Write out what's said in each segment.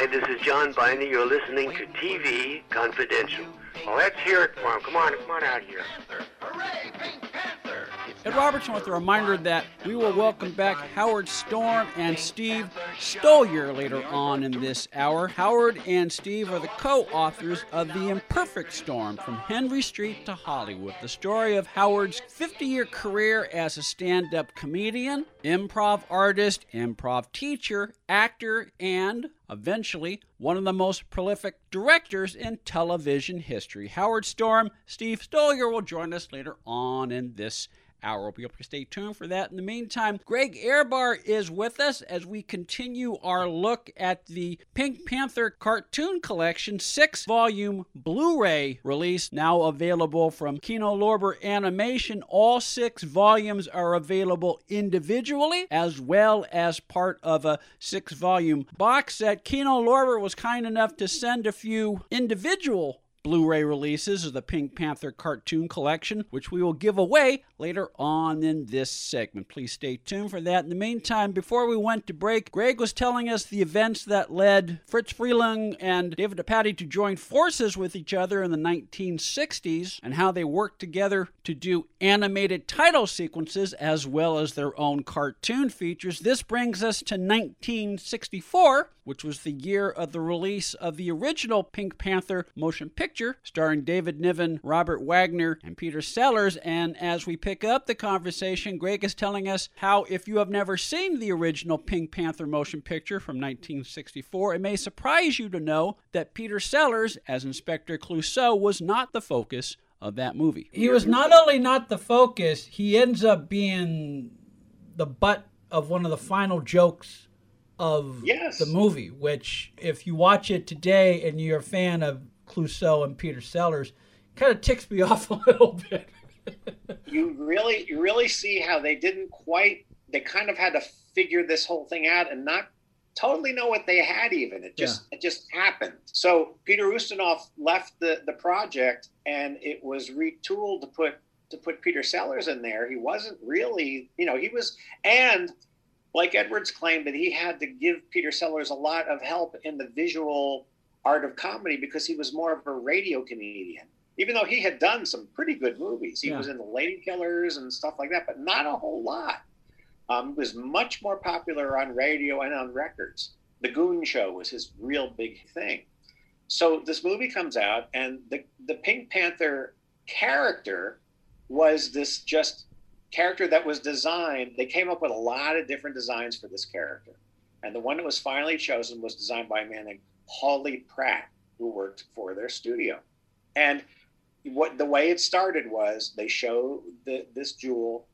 Hi, this is John Byner. You're listening to TV Confidential. Well, let's hear it for him. Come on, come on out here. Hooray, Ed Robertson with a reminder that we will welcome back Howard Storm and Steve Stoliar later on in this hour. Howard and Steve are the co authors of The Imperfect Storm From Henry Street to Hollywood, the story of Howard's 50 year career as a stand up comedian, improv artist, improv teacher, actor, and eventually one of the most prolific directors in television history. Howard Storm, Steve Stoliar will join us later on in this hour. We'll be stay tuned for that. In the meantime, Greg Ehrbar is with us as we continue our look at the Pink Panther Cartoon Collection six volume Blu ray release, now available from Kino Lorber Animation. All six volumes are available individually as well as part of a six volume box set. Kino Lorber was kind enough to send a few individual Blu ray releases of the Pink Panther cartoon collection, which we will give away later on in this segment. Please stay tuned for that. In the meantime, before we went to break, Greg was telling us the events that led Friz Freleng and David DePatie to join forces with each other in the 1960s and how they worked together to do animated title sequences as well as their own cartoon features. This brings us to 1964 which was the year of the release of the original Pink Panther motion picture starring David Niven, Robert Wagner, and Peter Sellers. And as we pick up the conversation, Greg is telling us how if you have never seen the original Pink Panther motion picture from 1964, it may surprise you to know that Peter Sellers, as Inspector Clouseau, was not the focus of that movie. He was not only not the focus, he ends up being the butt of one of the final jokes of yes. the movie, which if you watch it today and you're a fan of Clouseau and Peter Sellers, kind of ticks me off a little bit. you really you really see how they didn't quite they kind of had to figure this whole thing out and not totally know what they had even it just yeah. it just happened so peter ustinov left the the project and it was retooled to put to put peter sellers in there he wasn't really you know he was and Blake Edwards claimed that he had to give Peter Sellers a lot of help in the visual art of comedy because he was more of a radio comedian. Even though he had done some pretty good movies, he yeah. was in the Lady Killers and stuff like that, but not a whole lot. Um, was much more popular on radio and on records. The Goon Show was his real big thing. So this movie comes out, and the the Pink Panther character was this just character that was designed, they came up with a lot of different designs for this character. And the one that was finally chosen was designed by a man named Hawley Pratt, who worked for their studio. And what the way it started was they show the, this jewel,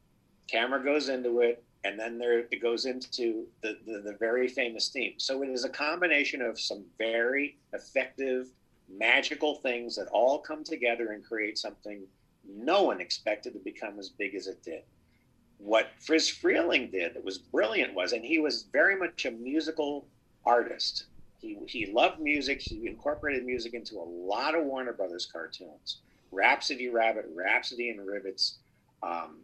camera goes into it, and then there it goes into the, the, the very famous theme. So it is a combination of some very effective, magical things that all come together and create something no one expected to become as big as it did. What Friz Freleng did that was brilliant was, and he was very much a musical artist. He, he loved music. He incorporated music into a lot of Warner Brothers cartoons. Rhapsody Rabbit, Rhapsody in Rivets, um,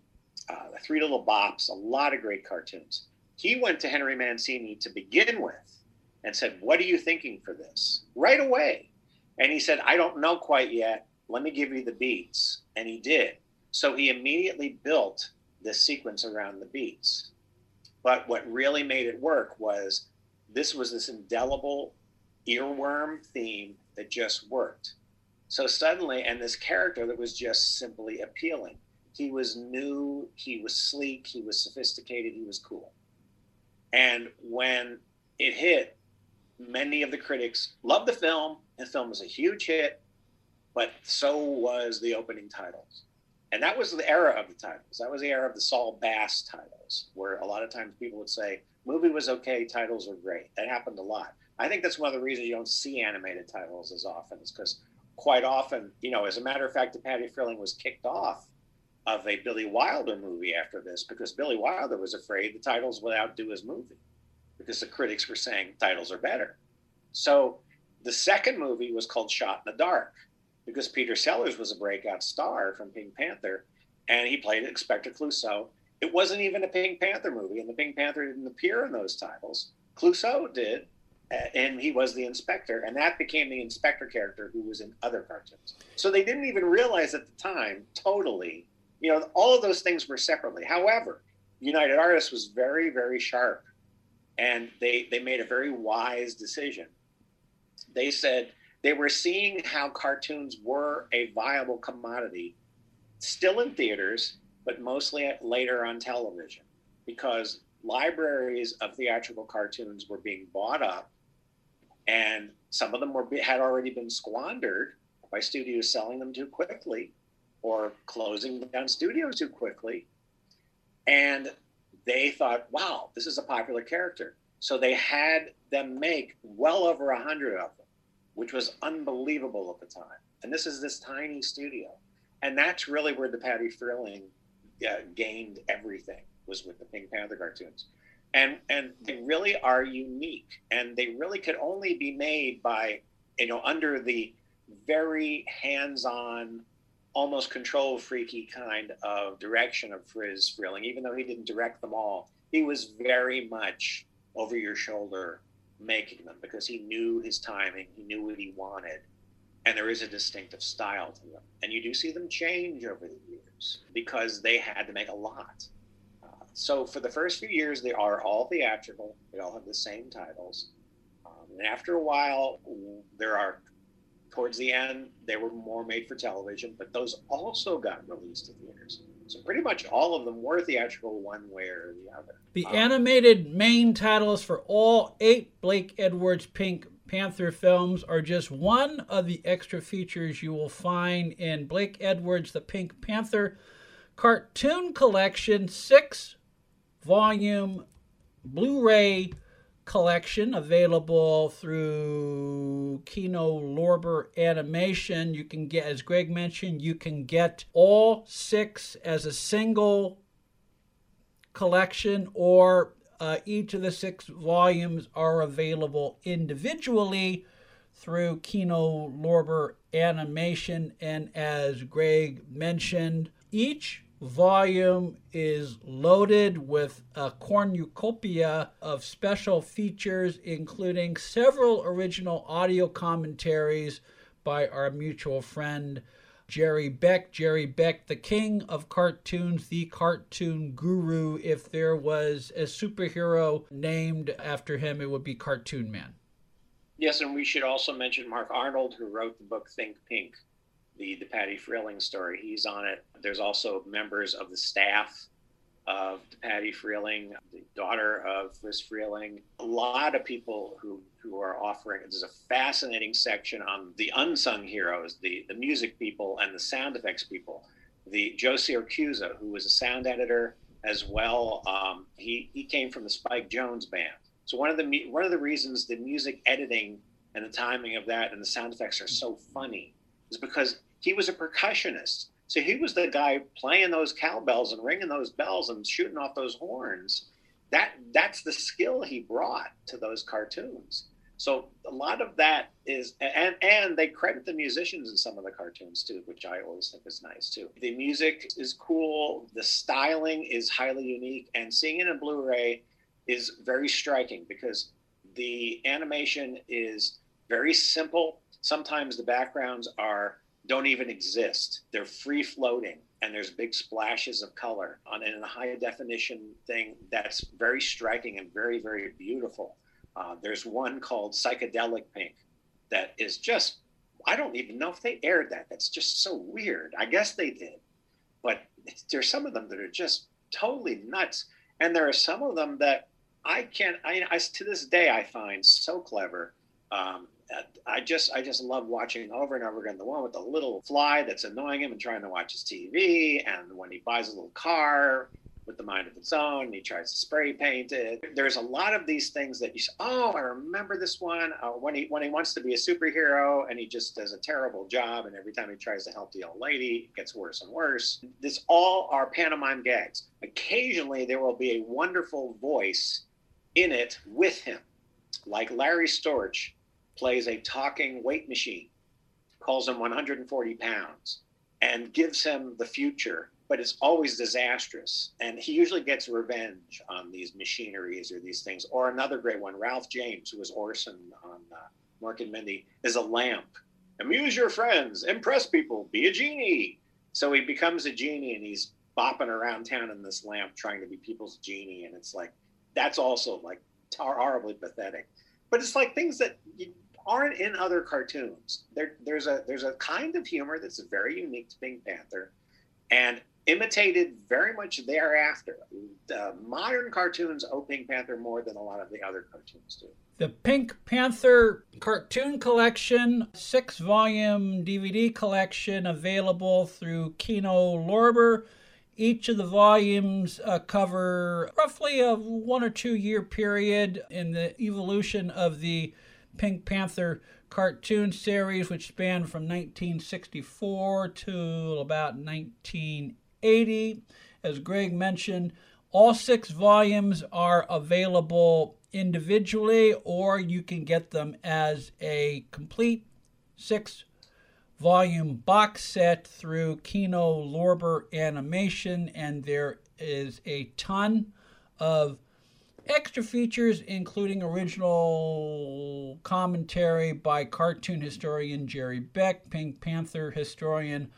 uh, Three Little Bops, a lot of great cartoons. He went to Henry Mancini to begin with and said, What are you thinking for this? Right away. And he said, I don't know quite yet let me give you the beats. And he did. So he immediately built this sequence around the beats. But what really made it work was this was this indelible earworm theme that just worked. So suddenly, and this character that was just simply appealing. He was new, he was sleek, he was sophisticated, he was cool. And when it hit, many of the critics loved the film. The film was a huge hit but so was the opening titles. And that was the era of the titles. That was the era of the Saul Bass titles, where a lot of times people would say, movie was okay, titles were great. That happened a lot. I think that's one of the reasons you don't see animated titles as often, is because quite often, you know, as a matter of fact, DePatie Freleng was kicked off of a Billy Wilder movie after this because Billy Wilder was afraid the titles would outdo his movie because the critics were saying titles are better. So the second movie was called Shot in the Dark because Peter Sellers was a breakout star from Pink Panther, and he played Inspector Clouseau. It wasn't even a Pink Panther movie, and the Pink Panther didn't appear in those titles. Clouseau did, and he was the inspector, and that became the inspector character who was in other cartoons. So they didn't even realize at the time, totally, you know, all of those things were separately. However, United Artists was very, very sharp, and they they made a very wise decision. They said they were seeing how cartoons were a viable commodity, still in theaters, but mostly later on television, because libraries of theatrical cartoons were being bought up and some of them were had already been squandered by studios selling them too quickly or closing down studios too quickly. And they thought wow this is a popular character. So they had them make well over a hundred of them which was unbelievable at the time. And this is this tiny studio. And that's really where DePatie Freleng uh, gained everything was with the pink panther cartoons. And and they really are unique. And they really could only be made by you know under the very hands-on almost control freaky kind of direction of Friz Freleng even though he didn't direct them all he was very much over your shoulder making them because he knew his timing he knew what he wanted and there is a distinctive style to them and you do see them change over the years because they had to make a lot so for the first few years, they are all theatrical. They all have the same titles. Um, and after a while, there are towards the end they were more made for television, but those also got released to theaters. So pretty much all of them were theatrical one way or the other. The um, animated main titles for all eight Blake Edwards Pink Panther films are just one of the extra features you will find in Blake Edwards' The Pink Panther Cartoon Collection 6 volume Blu ray collection available through Kino Lorber Animation. You can get, as Greg mentioned, you can get all six as a single collection, or uh, each of the six volumes are available individually through Kino Lorber Animation. And as Greg mentioned, each volume is loaded with a cornucopia of special features, including several original audio commentaries by our mutual friend Jerry Beck. Jerry Beck, the king of cartoons, the cartoon guru. If there was a superhero named after him, it would be Cartoon Man. Yes, and we should also mention Mark Arnold, who wrote the book Think Pink the DePatie Freleng story. He's on it. There's also members of the staff of DePatie Freleng, the daughter of Friz Freleng. A lot of people who who are offering. There's a fascinating section on the unsung heroes, the the music people and the sound effects people. The Joe Siracusa, who was a sound editor as well. Um, he he came from the Spike Jones band. So one of the one of the reasons the music editing and the timing of that and the sound effects are so funny is because he was a percussionist. So he was the guy playing those cowbells and ringing those bells and shooting off those horns. That that's the skill he brought to those cartoons. So a lot of that is and and they credit the musicians in some of the cartoons too, which I always think is nice too. The music is cool, the styling is highly unique, and seeing it in Blu-ray is very striking because the animation is very simple. Sometimes the backgrounds are don't even exist. They're free floating and there's big splashes of color on in a high definition thing that's very striking and very very beautiful. Uh, there's one called Psychedelic Pink that is just I don't even know if they aired that. That's just so weird. I guess they did, but there's some of them that are just totally nuts, and there are some of them that I can't. I, I to this day I find so clever. Um, I just I just love watching over and over again the one with the little fly that's annoying him and trying to watch his TV, and when he buys a little car with the mind of its own, and he tries to spray paint it. There's a lot of these things that you say, oh, I remember this one. Uh, when he when he wants to be a superhero and he just does a terrible job, and every time he tries to help the old lady, it gets worse and worse. This all are pantomime gags. Occasionally, there will be a wonderful voice in it with him, like Larry Storch plays a talking weight machine, calls him 140 pounds, and gives him the future but it's always disastrous. And he usually gets revenge on these machineries or these things. Or another great one, Ralph James, who was Orson on uh, Mork and Mindy, is a lamp. Amuse your friends, impress people, be a genie. So he becomes a genie and he's bopping around town in this lamp trying to be people's genie. And it's like, that's also like horribly pathetic. But it's like things that aren't in other cartoons. There, there's a there's a kind of humor that's very unique to Pink Panther, and imitated very much thereafter. Uh, modern cartoons owe Pink Panther more than a lot of the other cartoons do. The Pink Panther cartoon collection, six volume DVD collection available through Kino Lorber. Each of the volumes uh, cover roughly a one or two year period in the evolution of the Pink Panther cartoon series, which spanned from 1964 to about 1980. As Greg mentioned, all six volumes are available individually, or you can get them as a complete six volume box set through Kino Lorber Animation, and there is a ton of extra features, including original commentary by cartoon historian Jerry Beck, Pink Panther historian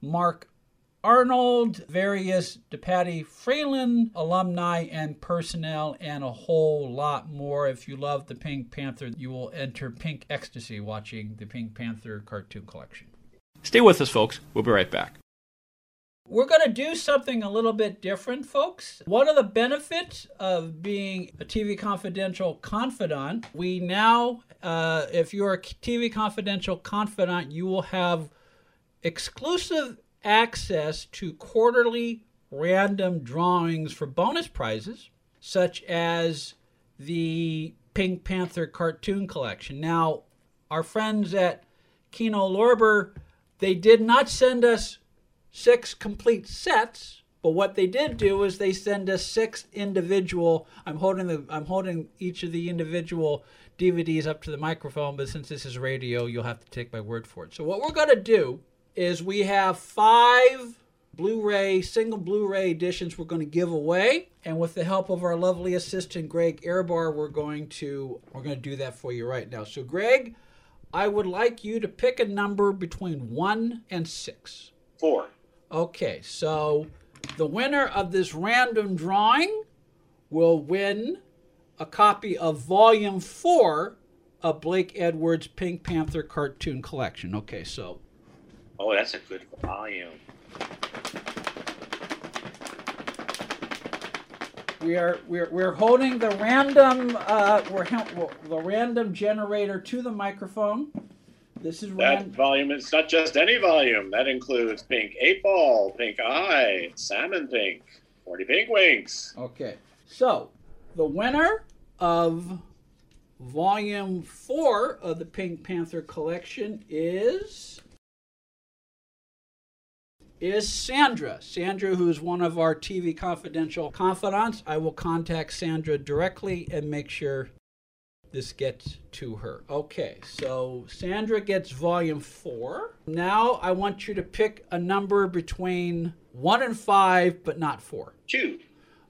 Mark Arnold, various DePatie Freleng alumni and personnel, and a whole lot more. If you love the Pink Panther, you will enter pink ecstasy watching the Pink Panther cartoon collection. Stay with us, folks. We'll be right back. We're going to do something a little bit different, folks. One of the benefits of being a TV Confidential confidant, we now, uh, if you're a TV Confidential confidant, you will have exclusive access to quarterly random drawings for bonus prizes, such as the Pink Panther cartoon collection. Now, our friends at Kino Lorber, they did not send us six complete sets, but what they did do is they send us six individual. I'm holding the I'm holding each of the individual DVDs up to the microphone, but since this is radio, you'll have to take my word for it. So what we're to do is we have five Blu-ray single Blu-ray editions we're going to give away, and with the help of our lovely assistant Greg Ehrbar, we're going to we're going to do that for you right now. So Greg, I would like you to pick a number between one and six. Four. Okay, so the winner of this random drawing will win a copy of Volume 4 of Blake Edwards' Pink Panther cartoon collection. Okay, so. Oh, that's a good volume. We are we're, we're holding the random uh, we're the random generator to the microphone. This is that random. volume. It's not just any volume. That includes pink eight ball, pink eye, salmon pink, forty pink winks. Okay, so the winner of volume four of the Pink Panther collection is is Sandra. Sandra, who is one of our TV Confidential confidants. I will contact Sandra directly and make sure this gets to her. Okay, so Sandra gets volume four. Now I want you to pick a number between one and five, but not four. Two.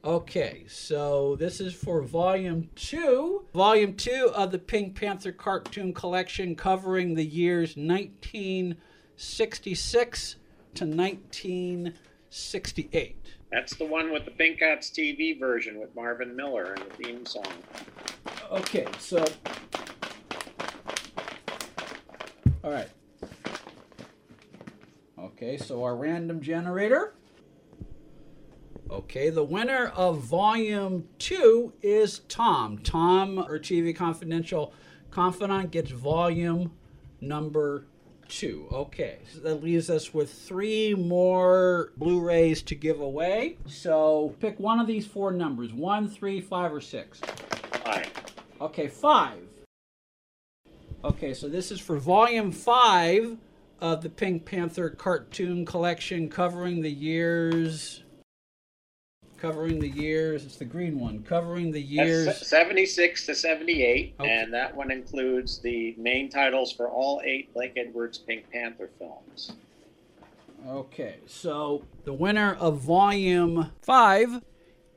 Okay, so this is for volume two. Volume two of the Pink Panther cartoon collection covering the years 1966 to 1968. That's the one with the Pink Cats TV version with Marvin Miller and the theme song. Okay, so. All right. Okay, so our random generator. Okay, the winner of volume two is Tom. Tom, or TV Confidential Confidant, gets volume number two. Okay, so that leaves us with three more Blu-rays to give away. So pick one of these four numbers: one, three, five, or six. Five. Okay, five. Okay, so this is for volume five of the Pink Panther cartoon collection covering the years covering the years. It's the green one, covering the years. That's 76 to 78, okay. and that one includes the main titles for all eight Blake Edwards Pink Panther films. Okay, so the winner of volume five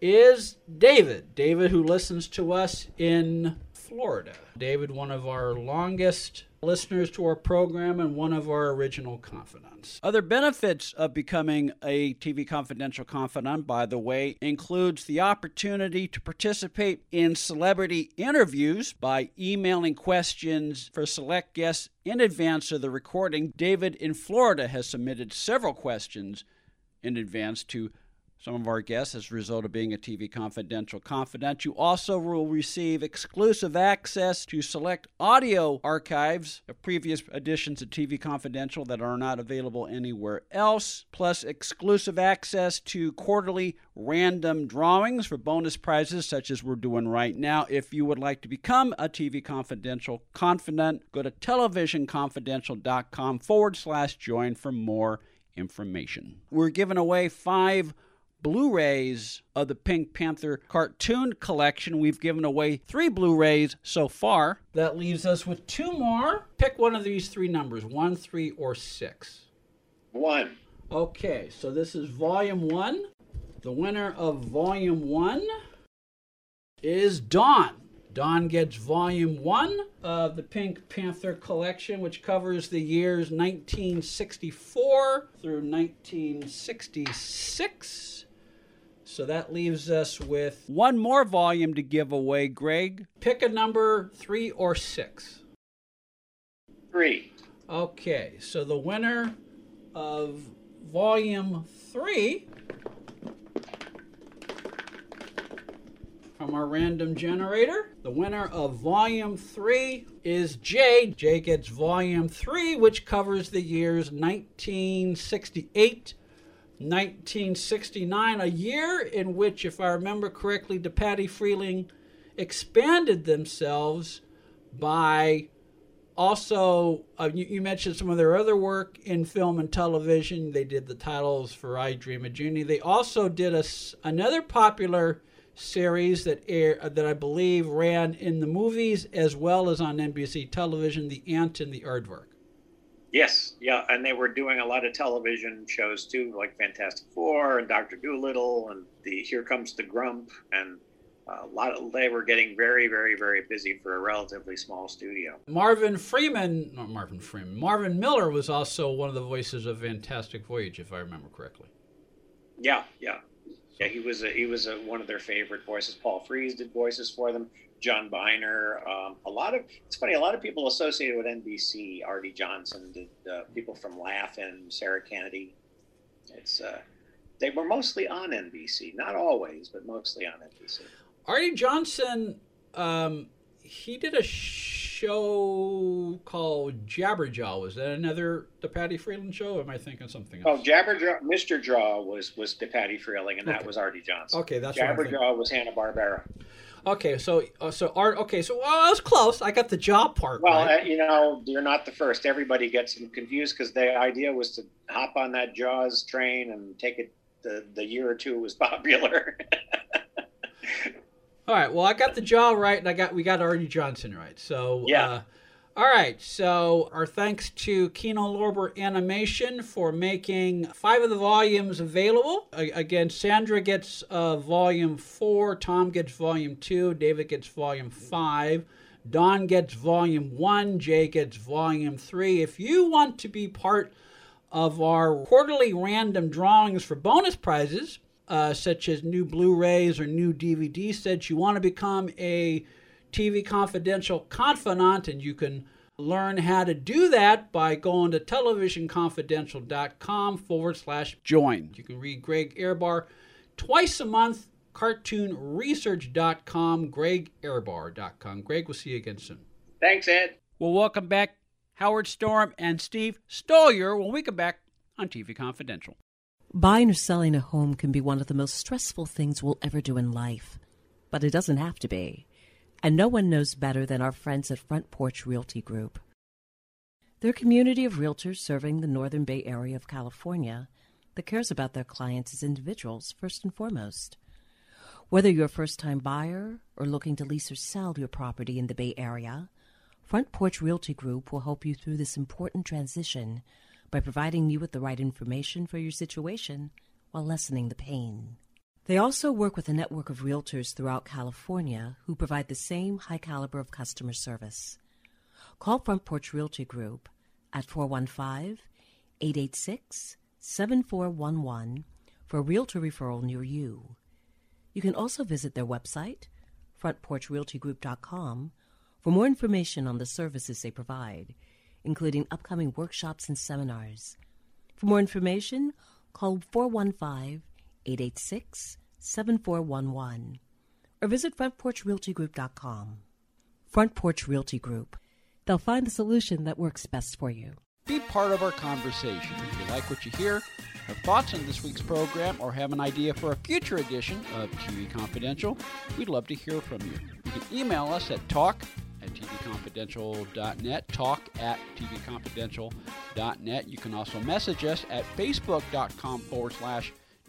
is David. David, who listens to us in Florida. David, one of our longest listeners to our program and one of our original confidants. Other benefits of becoming a TV Confidential confidant, by the way, includes the opportunity to participate in celebrity interviews by emailing questions for select guests in advance of the recording. David in Florida has submitted several questions in advance to some of our guests as a result of being a TV Confidential confidant. You also will receive exclusive access to select audio archives of previous editions of TV Confidential that are not available anywhere else, plus exclusive access to quarterly random drawings for bonus prizes, such as we're doing right now. If you would like to become a TV Confidential confidant, go to televisionconfidential.com forward slash join for more information. We're giving away five Blu rays of the Pink Panther cartoon collection. We've given away three Blu rays so far. That leaves us with two more. Pick one of these three numbers one, three, or six. One. Okay, so this is volume one. The winner of volume one is Dawn. Dawn gets volume one of the Pink Panther collection, which covers the years 1964 through 1966. So that leaves us with one more volume to give away, Greg. Pick a number three or six. Three. Okay, so the winner of volume three from our random generator. The winner of volume three is Jay. Jay gets volume three, which covers the years 1968 1969, a year in which, if I remember correctly, DePatie Freleng expanded themselves by also, uh, you, you, mentioned some of their other work in film and television. They did the titles for I Dream of Jeannie. They also did a, another popular series that air, uh, that I believe ran in the movies as well as on NBC television, The Ant and the Aardvark. Yes, yeah, and they were doing a lot of television shows too, like Fantastic Four and Doctor Dolittle and the Here Comes the Grump, and uh, a lot of they were getting very, very, very busy for a relatively small studio. Marvin Freeman, not Marvin Freeman, Marvin Miller was also one of the voices of Fantastic Voyage, if I remember correctly. Yeah, yeah, yeah. He was a, he was a, one of their favorite voices. Paul Frees did voices for them. John Byner. Um, a lot of it's funny. A lot of people associated with NBC. Arte Johnson did uh, people from Laugh-In, Sarah Kennedy. It's uh, they were mostly on NBC, not always, but mostly on NBC. Arte Johnson, um, he did a show called Jabberjaw. Was that another DePatie Freleng show? am I thinking something else? Oh, Jabberjaw, Mr. Jaw was was DePatie Freleng, and okay. that was Arte Johnson. Okay, that's Jabberjaw was Hanna Barbera. Okay, so uh, so art. Okay, so well, I was close. I got the job part. Well, right. uh, you know, you're not the first. Everybody gets confused because the idea was to hop on that Jaws train and take it the the year or two it was popular. All right. Well, I got the jaw right, and I got we got Arte Johnson right. So yeah. Uh, all right, so our thanks to Kino Lorber Animation for making five of the volumes available. again, Sandra gets uh, volume four, Tom gets volume two, David gets volume five, Don gets volume one, Jay gets volume three. If you want to be part of our quarterly random drawings for bonus prizes, uh, such as new Blu rays or new DVD sets, you want to become a TV Confidential Confidant, and you can learn how to do that by going to televisionconfidential.com forward slash join. You can read Greg Ehrbar twice a month, cartoonresearch.com, gregehrbar.com. Greg, we'll see you again soon. Thanks, Ed. Well, welcome back, Howard Storm and Steve Stoliar, when we come back on TV Confidential. Buying or selling a home can be one of the most stressful things we'll ever do in life, but it doesn't have to be and no one knows better than our friends at Front Porch Realty Group. They're a community of realtors serving the Northern Bay Area of California that cares about their clients as individuals first and foremost. Whether you're a first time buyer or looking to lease or sell your property in the Bay Area, Front Porch Realty Group will help you through this important transition by providing you with the right information for your situation while lessening the pain. They also work with a network of realtors throughout California who provide the same high caliber of customer service. Call Front Porch Realty Group at 415 886 7411 for a realtor referral near you. You can also visit their website, frontporchrealtygroup.com, for more information on the services they provide, including upcoming workshops and seminars. For more information, call 415 886 7411 or visit frontporchrealtygroup.com. Front Porch Realty Group. They'll find the solution that works best for you. Be part of our conversation. If you like what you hear, have thoughts on this week's program, or have an idea for a future edition of TV Confidential, we'd love to hear from you. You can email us at talk at tvconfidential.net, talk at tvconfidential.net. You can also message us at facebook.com forward slash